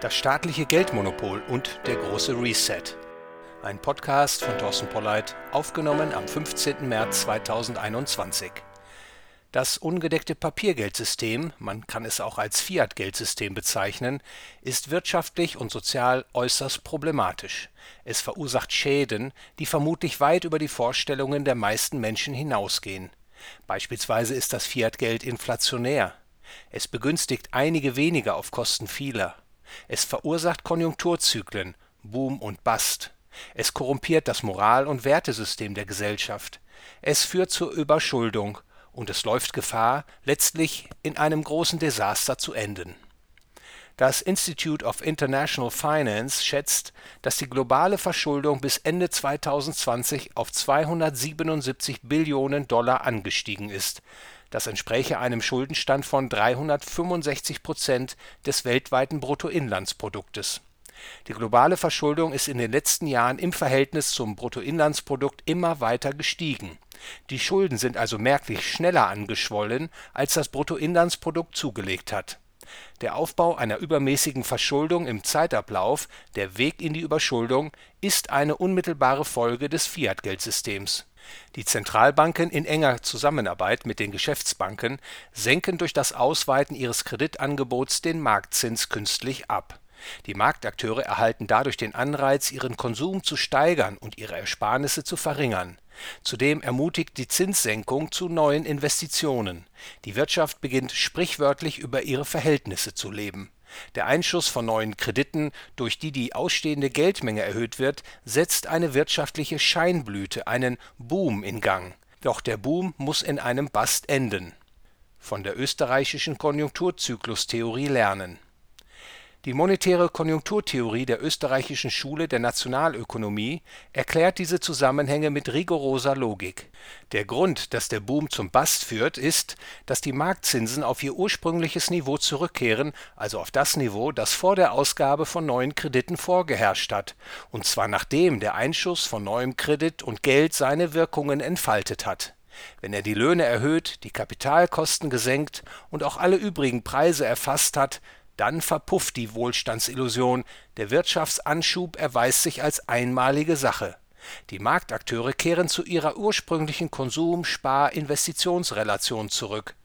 Das staatliche Geldmonopol und der große Reset. Ein Podcast von Thorsten Polleit, aufgenommen am 15. März 2021. Das ungedeckte Papiergeldsystem, man kann es auch als Fiat-Geldsystem bezeichnen, ist wirtschaftlich und sozial äußerst problematisch. Es verursacht Schäden, die vermutlich weit über die Vorstellungen der meisten Menschen hinausgehen. Beispielsweise ist das Fiat-Geld inflationär. Es begünstigt einige wenige auf Kosten vieler. Es verursacht Konjunkturzyklen, Boom und Bust. Es korrumpiert das Moral und Wertesystem der Gesellschaft. Es führt zur Überschuldung, und es läuft Gefahr, letztlich in einem großen Desaster zu enden. Das Institute of International Finance schätzt, dass die globale Verschuldung bis Ende 2020 auf 277 Billionen Dollar angestiegen ist das entspräche einem Schuldenstand von 365 Prozent des weltweiten Bruttoinlandsproduktes. Die globale Verschuldung ist in den letzten Jahren im Verhältnis zum Bruttoinlandsprodukt immer weiter gestiegen. Die Schulden sind also merklich schneller angeschwollen, als das Bruttoinlandsprodukt zugelegt hat. Der Aufbau einer übermäßigen Verschuldung im Zeitablauf, der Weg in die Überschuldung, ist eine unmittelbare Folge des Fiat-Geldsystems die Zentralbanken in enger Zusammenarbeit mit den Geschäftsbanken senken durch das Ausweiten ihres Kreditangebots den Marktzins künstlich ab. Die Marktakteure erhalten dadurch den Anreiz, ihren Konsum zu steigern und ihre Ersparnisse zu verringern. Zudem ermutigt die Zinssenkung zu neuen Investitionen. Die Wirtschaft beginnt sprichwörtlich über ihre Verhältnisse zu leben der Einschuss von neuen Krediten, durch die die ausstehende Geldmenge erhöht wird, setzt eine wirtschaftliche Scheinblüte, einen Boom in Gang. Doch der Boom muss in einem Bust enden. Von der österreichischen Konjunkturzyklustheorie lernen die monetäre Konjunkturtheorie der Österreichischen Schule der Nationalökonomie erklärt diese Zusammenhänge mit rigoroser Logik. Der Grund, dass der Boom zum Bust führt, ist, dass die Marktzinsen auf ihr ursprüngliches Niveau zurückkehren, also auf das Niveau, das vor der Ausgabe von neuen Krediten vorgeherrscht hat, und zwar nachdem der Einschuss von neuem Kredit und Geld seine Wirkungen entfaltet hat. Wenn er die Löhne erhöht, die Kapitalkosten gesenkt und auch alle übrigen Preise erfasst hat, dann verpufft die Wohlstandsillusion, der Wirtschaftsanschub erweist sich als einmalige Sache. Die Marktakteure kehren zu ihrer ursprünglichen Konsum-Spar-Investitionsrelation zurück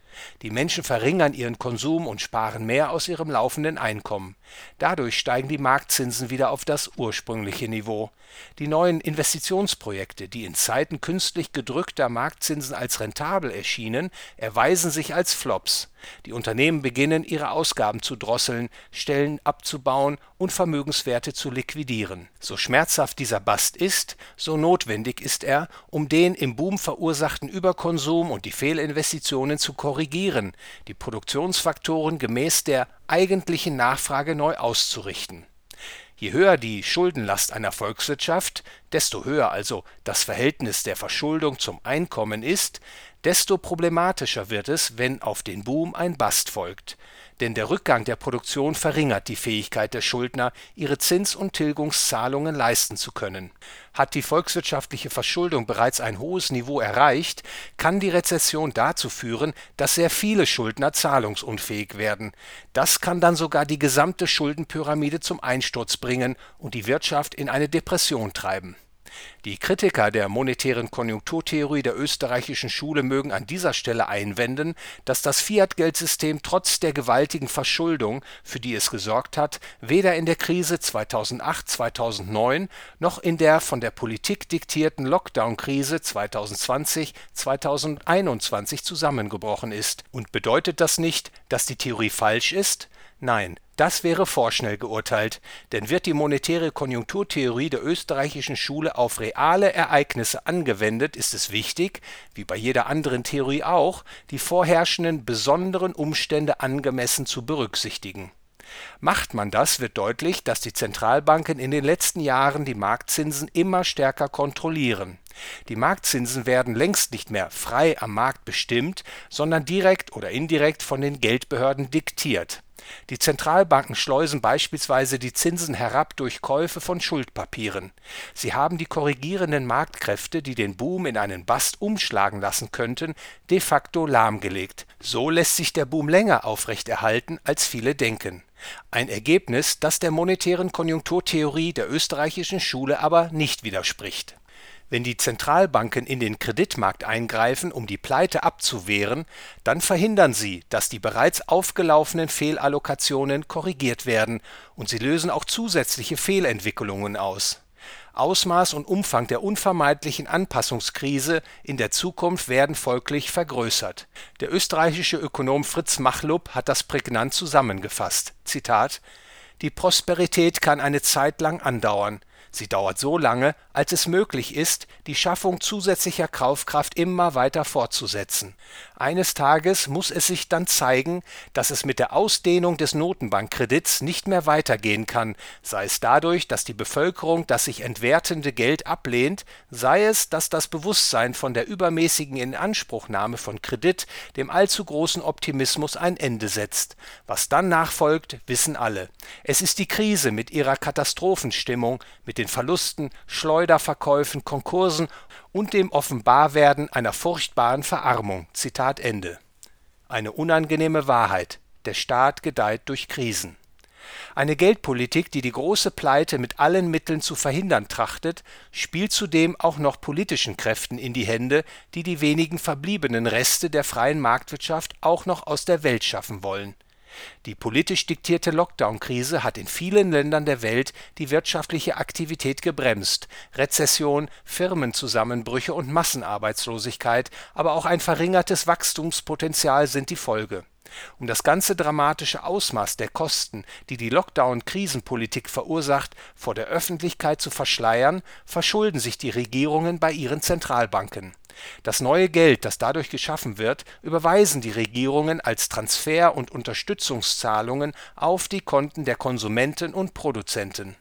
die Menschen verringern ihren Konsum und sparen mehr aus ihrem laufenden Einkommen. Dadurch steigen die Marktzinsen wieder auf das ursprüngliche Niveau. Die neuen Investitionsprojekte, die in Zeiten künstlich gedrückter Marktzinsen als rentabel erschienen, erweisen sich als Flops. Die Unternehmen beginnen, ihre Ausgaben zu drosseln, Stellen abzubauen und Vermögenswerte zu liquidieren. So schmerzhaft dieser Bast ist, so notwendig ist er, um den im Boom verursachten Überkonsum und die Fehlinvestitionen zu korrigieren, die Produktionsfaktoren gemäß der eigentlichen Nachfrage neu auszurichten. Je höher die Schuldenlast einer Volkswirtschaft, desto höher also das Verhältnis der Verschuldung zum Einkommen ist, desto problematischer wird es, wenn auf den Boom ein Bast folgt. Denn der Rückgang der Produktion verringert die Fähigkeit der Schuldner, ihre Zins- und Tilgungszahlungen leisten zu können. Hat die volkswirtschaftliche Verschuldung bereits ein hohes Niveau erreicht, kann die Rezession dazu führen, dass sehr viele Schuldner zahlungsunfähig werden. Das kann dann sogar die gesamte Schuldenpyramide zum Einsturz bringen und die Wirtschaft in eine Depression treiben die Kritiker der monetären Konjunkturtheorie der österreichischen Schule mögen an dieser Stelle einwenden, dass das Fiat-Geldsystem trotz der gewaltigen Verschuldung, für die es gesorgt hat, weder in der Krise 2008/2009 noch in der von der Politik diktierten Lockdown-Krise 2020/2021 zusammengebrochen ist. Und bedeutet das nicht, dass die Theorie falsch ist? Nein, das wäre vorschnell geurteilt, denn wird die monetäre Konjunkturtheorie der österreichischen Schule auf reale Ereignisse angewendet, ist es wichtig, wie bei jeder anderen Theorie auch, die vorherrschenden besonderen Umstände angemessen zu berücksichtigen. Macht man das, wird deutlich, dass die Zentralbanken in den letzten Jahren die Marktzinsen immer stärker kontrollieren. Die Marktzinsen werden längst nicht mehr frei am Markt bestimmt, sondern direkt oder indirekt von den Geldbehörden diktiert Die Zentralbanken schleusen beispielsweise die Zinsen herab durch Käufe von Schuldpapieren. Sie haben die korrigierenden Marktkräfte, die den Boom in einen Bust umschlagen lassen könnten, de facto lahmgelegt. So lässt sich der Boom länger aufrechterhalten, als viele denken. Ein Ergebnis, das der monetären Konjunkturtheorie der österreichischen Schule aber nicht widerspricht wenn die Zentralbanken in den Kreditmarkt eingreifen, um die Pleite abzuwehren, dann verhindern sie, dass die bereits aufgelaufenen Fehlallokationen korrigiert werden, und sie lösen auch zusätzliche Fehlentwicklungen aus. Ausmaß und Umfang der unvermeidlichen Anpassungskrise in der Zukunft werden folglich vergrößert. Der österreichische Ökonom Fritz Machlup hat das prägnant zusammengefasst: Zitat Die Prosperität kann eine Zeit lang andauern Sie dauert so lange, als es möglich ist, die Schaffung zusätzlicher Kaufkraft immer weiter fortzusetzen. Eines Tages muss es sich dann zeigen, dass es mit der Ausdehnung des Notenbankkredits nicht mehr weitergehen kann, sei es dadurch, dass die Bevölkerung das sich entwertende Geld ablehnt, sei es, dass das Bewusstsein von der übermäßigen Inanspruchnahme von Kredit dem allzu großen Optimismus ein Ende setzt. Was dann nachfolgt, wissen alle. Es ist die Krise mit ihrer Katastrophenstimmung, mit den Verlusten, Schleuderverkäufen, Konkursen und dem Offenbarwerden einer furchtbaren Verarmung. Zitat Ende. Eine unangenehme Wahrheit. Der Staat gedeiht durch Krisen. Eine Geldpolitik, die die große Pleite mit allen Mitteln zu verhindern trachtet, spielt zudem auch noch politischen Kräften in die Hände, die die wenigen verbliebenen Reste der freien Marktwirtschaft auch noch aus der Welt schaffen wollen die politisch diktierte Lockdown-Krise hat in vielen Ländern der Welt die wirtschaftliche Aktivität gebremst. Rezession, Firmenzusammenbrüche und Massenarbeitslosigkeit, aber auch ein verringertes Wachstumspotenzial sind die Folge. Um das ganze dramatische Ausmaß der Kosten, die die Lockdown-Krisenpolitik verursacht, vor der Öffentlichkeit zu verschleiern, verschulden sich die Regierungen bei ihren Zentralbanken das neue Geld, das dadurch geschaffen wird, überweisen die Regierungen als Transfer und Unterstützungszahlungen auf die Konten der Konsumenten und Produzenten.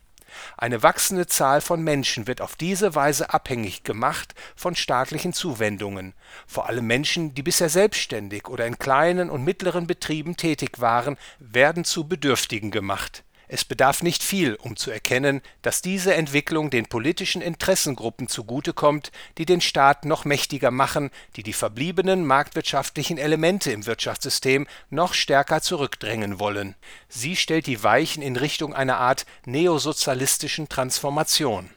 Eine wachsende Zahl von Menschen wird auf diese Weise abhängig gemacht von staatlichen Zuwendungen, vor allem Menschen, die bisher selbstständig oder in kleinen und mittleren Betrieben tätig waren, werden zu Bedürftigen gemacht es bedarf nicht viel, um zu erkennen, dass diese Entwicklung den politischen Interessengruppen zugutekommt, die den Staat noch mächtiger machen, die die verbliebenen marktwirtschaftlichen Elemente im Wirtschaftssystem noch stärker zurückdrängen wollen. Sie stellt die Weichen in Richtung einer Art neosozialistischen Transformation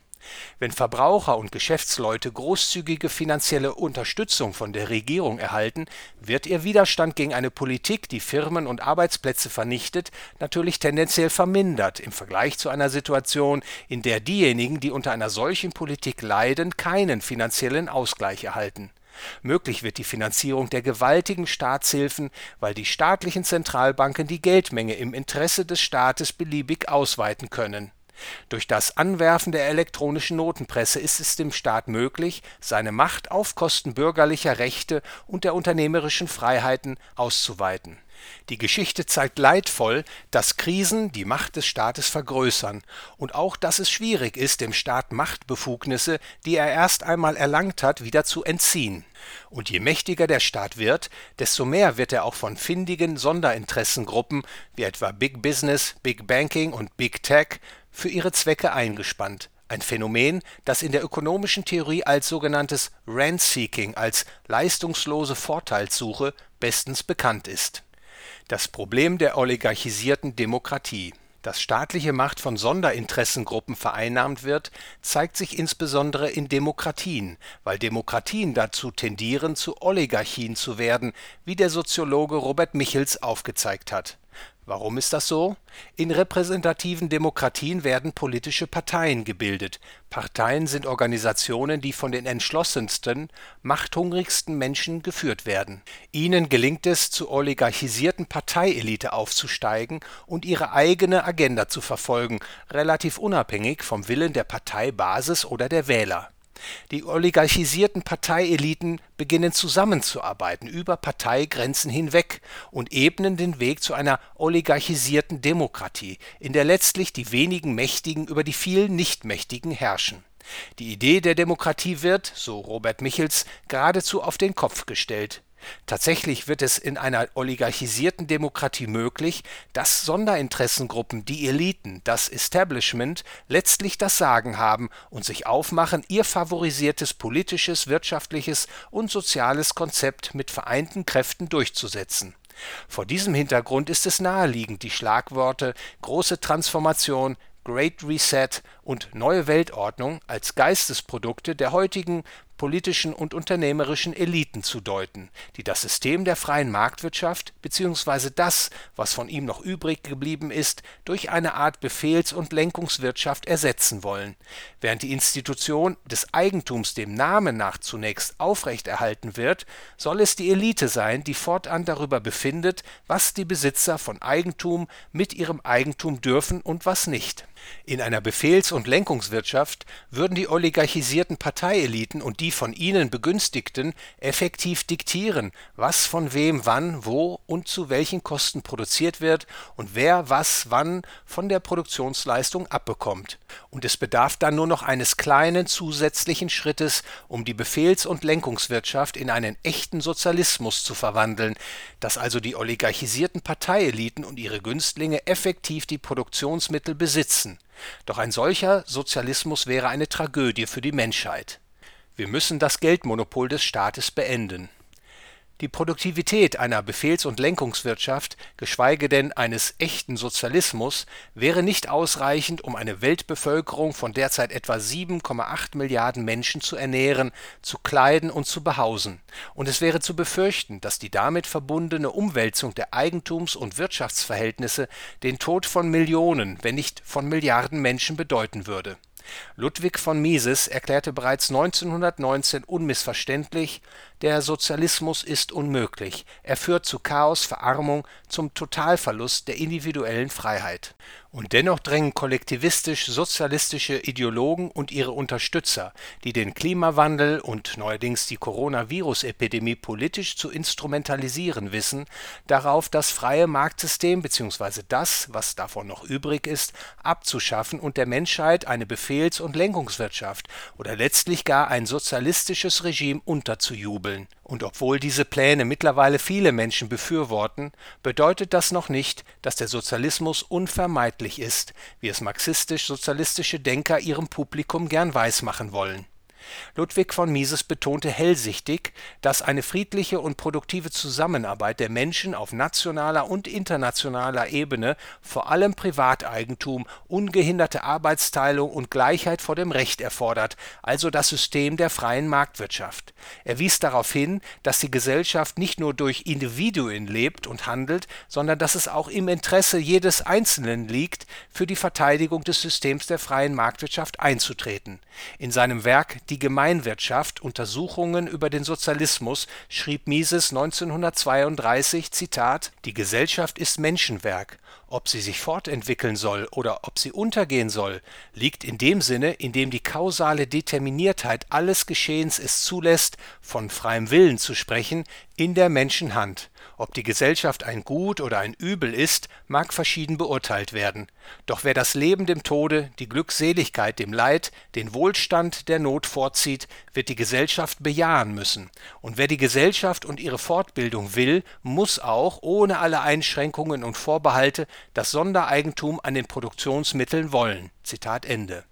wenn Verbraucher und Geschäftsleute großzügige finanzielle Unterstützung von der Regierung erhalten, wird ihr Widerstand gegen eine Politik, die Firmen und Arbeitsplätze vernichtet, natürlich tendenziell vermindert im Vergleich zu einer Situation, in der diejenigen, die unter einer solchen Politik leiden, keinen finanziellen Ausgleich erhalten. Möglich wird die Finanzierung der gewaltigen Staatshilfen, weil die staatlichen Zentralbanken die Geldmenge im Interesse des Staates beliebig ausweiten können durch das Anwerfen der elektronischen Notenpresse ist es dem Staat möglich, seine Macht auf Kosten bürgerlicher Rechte und der unternehmerischen Freiheiten auszuweiten. Die Geschichte zeigt leidvoll, dass Krisen die Macht des Staates vergrößern und auch, dass es schwierig ist, dem Staat Machtbefugnisse, die er erst einmal erlangt hat, wieder zu entziehen. Und je mächtiger der Staat wird, desto mehr wird er auch von findigen Sonderinteressengruppen wie etwa Big Business, Big Banking und Big Tech für ihre Zwecke eingespannt, ein Phänomen, das in der ökonomischen Theorie als sogenanntes Rent-Seeking, als leistungslose Vorteilssuche bestens bekannt ist. Das Problem der oligarchisierten Demokratie. Dass staatliche Macht von Sonderinteressengruppen vereinnahmt wird, zeigt sich insbesondere in Demokratien, weil Demokratien dazu tendieren, zu Oligarchien zu werden, wie der Soziologe Robert Michels aufgezeigt hat Warum ist das so? In repräsentativen Demokratien werden politische Parteien gebildet. Parteien sind Organisationen, die von den entschlossensten, machthungrigsten Menschen geführt werden. Ihnen gelingt es, zur oligarchisierten Parteielite aufzusteigen und ihre eigene Agenda zu verfolgen, relativ unabhängig vom Willen der Parteibasis oder der Wähler die oligarchisierten Parteieliten beginnen zusammenzuarbeiten über Parteigrenzen hinweg und ebnen den Weg zu einer oligarchisierten Demokratie, in der letztlich die wenigen Mächtigen über die vielen Nichtmächtigen herrschen. Die Idee der Demokratie wird, so Robert Michels, geradezu auf den Kopf gestellt Tatsächlich wird es in einer oligarchisierten Demokratie möglich, dass Sonderinteressengruppen, die Eliten, das Establishment letztlich das Sagen haben und sich aufmachen, ihr favorisiertes politisches, wirtschaftliches und soziales Konzept mit vereinten Kräften durchzusetzen. Vor diesem Hintergrund ist es naheliegend, die Schlagworte große Transformation, Great Reset und Neue Weltordnung als Geistesprodukte der heutigen politischen und unternehmerischen Eliten zu deuten, die das System der freien Marktwirtschaft bzw. das, was von ihm noch übrig geblieben ist, durch eine Art Befehls und Lenkungswirtschaft ersetzen wollen. Während die Institution des Eigentums dem Namen nach zunächst aufrechterhalten wird, soll es die Elite sein, die fortan darüber befindet, was die Besitzer von Eigentum mit ihrem Eigentum dürfen und was nicht. In einer Befehls und Lenkungswirtschaft würden die oligarchisierten Parteieliten und die von ihnen Begünstigten effektiv diktieren, was von wem wann, wo und zu welchen Kosten produziert wird und wer was wann von der Produktionsleistung abbekommt. Und es bedarf dann nur noch eines kleinen zusätzlichen Schrittes, um die Befehls und Lenkungswirtschaft in einen echten Sozialismus zu verwandeln, dass also die oligarchisierten Parteieliten und ihre Günstlinge effektiv die Produktionsmittel besitzen doch ein solcher Sozialismus wäre eine Tragödie für die Menschheit. Wir müssen das Geldmonopol des Staates beenden. Die Produktivität einer Befehls und Lenkungswirtschaft, geschweige denn eines echten Sozialismus, wäre nicht ausreichend, um eine Weltbevölkerung von derzeit etwa 7,8 Milliarden Menschen zu ernähren, zu kleiden und zu behausen, und es wäre zu befürchten, dass die damit verbundene Umwälzung der Eigentums und Wirtschaftsverhältnisse den Tod von Millionen, wenn nicht von Milliarden Menschen bedeuten würde Ludwig von Mises erklärte bereits 1919 unmissverständlich der Sozialismus ist unmöglich, er führt zu Chaos, Verarmung, zum Totalverlust der individuellen Freiheit. Und dennoch drängen kollektivistisch-sozialistische Ideologen und ihre Unterstützer, die den Klimawandel und neuerdings die Coronavirus-Epidemie politisch zu instrumentalisieren wissen, darauf, das freie Marktsystem bzw. das, was davon noch übrig ist, abzuschaffen und der Menschheit eine Befehls- und Lenkungswirtschaft oder letztlich gar ein sozialistisches Regime unterzujubeln jubeln. Und obwohl diese Pläne mittlerweile viele Menschen befürworten, bedeutet das noch nicht, dass der Sozialismus unvermeidlich ist, wie es marxistisch-sozialistische Denker ihrem Publikum gern weismachen wollen Ludwig von Mises betonte hellsichtig, dass eine friedliche und produktive Zusammenarbeit der Menschen auf nationaler und internationaler Ebene vor allem Privateigentum, ungehinderte Arbeitsteilung und Gleichheit vor dem Recht erfordert, also das System der freien Marktwirtschaft. Er wies darauf hin, dass die Gesellschaft nicht nur durch Individuen lebt und handelt, sondern dass es auch im Interesse jedes Einzelnen liegt, für die Verteidigung des Systems der freien Marktwirtschaft einzutreten. In seinem Werk Die Gemeinwirtschaft. Untersuchungen über den Sozialismus schrieb Mises 1932: Zitat: Die Gesellschaft ist Menschenwerk. Ob sie sich fortentwickeln soll oder ob sie untergehen soll, liegt in dem Sinne, in dem die kausale Determiniertheit alles Geschehens es zulässt, von freiem Willen zu sprechen, in der Menschenhand ob die Gesellschaft ein Gut oder ein Übel ist, mag verschieden beurteilt werden. Doch wer das Leben dem Tode, die Glückseligkeit dem Leid, den Wohlstand der Not vorzieht, wird die Gesellschaft bejahen müssen. Und wer die Gesellschaft und ihre Fortbildung will, muss auch, ohne alle Einschränkungen und Vorbehalte, das Sondereigentum an den Produktionsmitteln wollen. Zitat Ende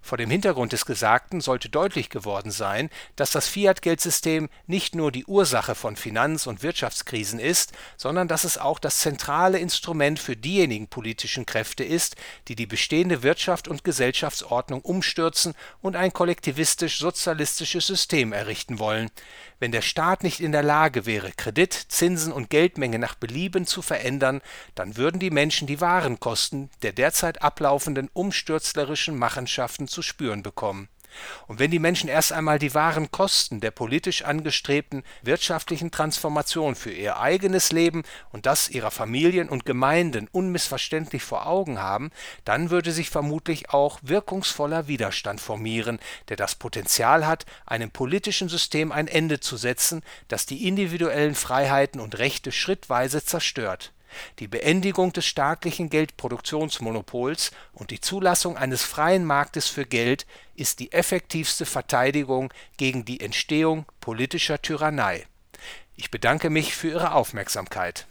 vor dem Hintergrund des Gesagten sollte deutlich geworden sein, dass das Fiat-Geldsystem nicht nur die Ursache von Finanz und Wirtschaftskrisen ist, sondern dass es auch das zentrale Instrument für diejenigen politischen Kräfte ist, die die bestehende Wirtschaft und Gesellschaftsordnung umstürzen und ein kollektivistisch-sozialistisches System errichten wollen. Wenn der Staat nicht in der Lage wäre, Kredit, Zinsen und Geldmenge nach Belieben zu verändern, dann würden die Menschen die wahren Kosten der derzeit ablaufenden umstürzlerischen Machenschaften zu spüren bekommen. Und wenn die Menschen erst einmal die wahren Kosten der politisch angestrebten wirtschaftlichen Transformation für ihr eigenes Leben und das ihrer Familien und Gemeinden unmissverständlich vor Augen haben, dann würde sich vermutlich auch wirkungsvoller Widerstand formieren, der das Potenzial hat, einem politischen System ein Ende zu setzen, das die individuellen Freiheiten und Rechte schrittweise zerstört die Beendigung des staatlichen Geldproduktionsmonopols und die Zulassung eines freien Marktes für Geld ist die effektivste Verteidigung gegen die Entstehung politischer Tyrannei Ich bedanke mich für Ihre Aufmerksamkeit.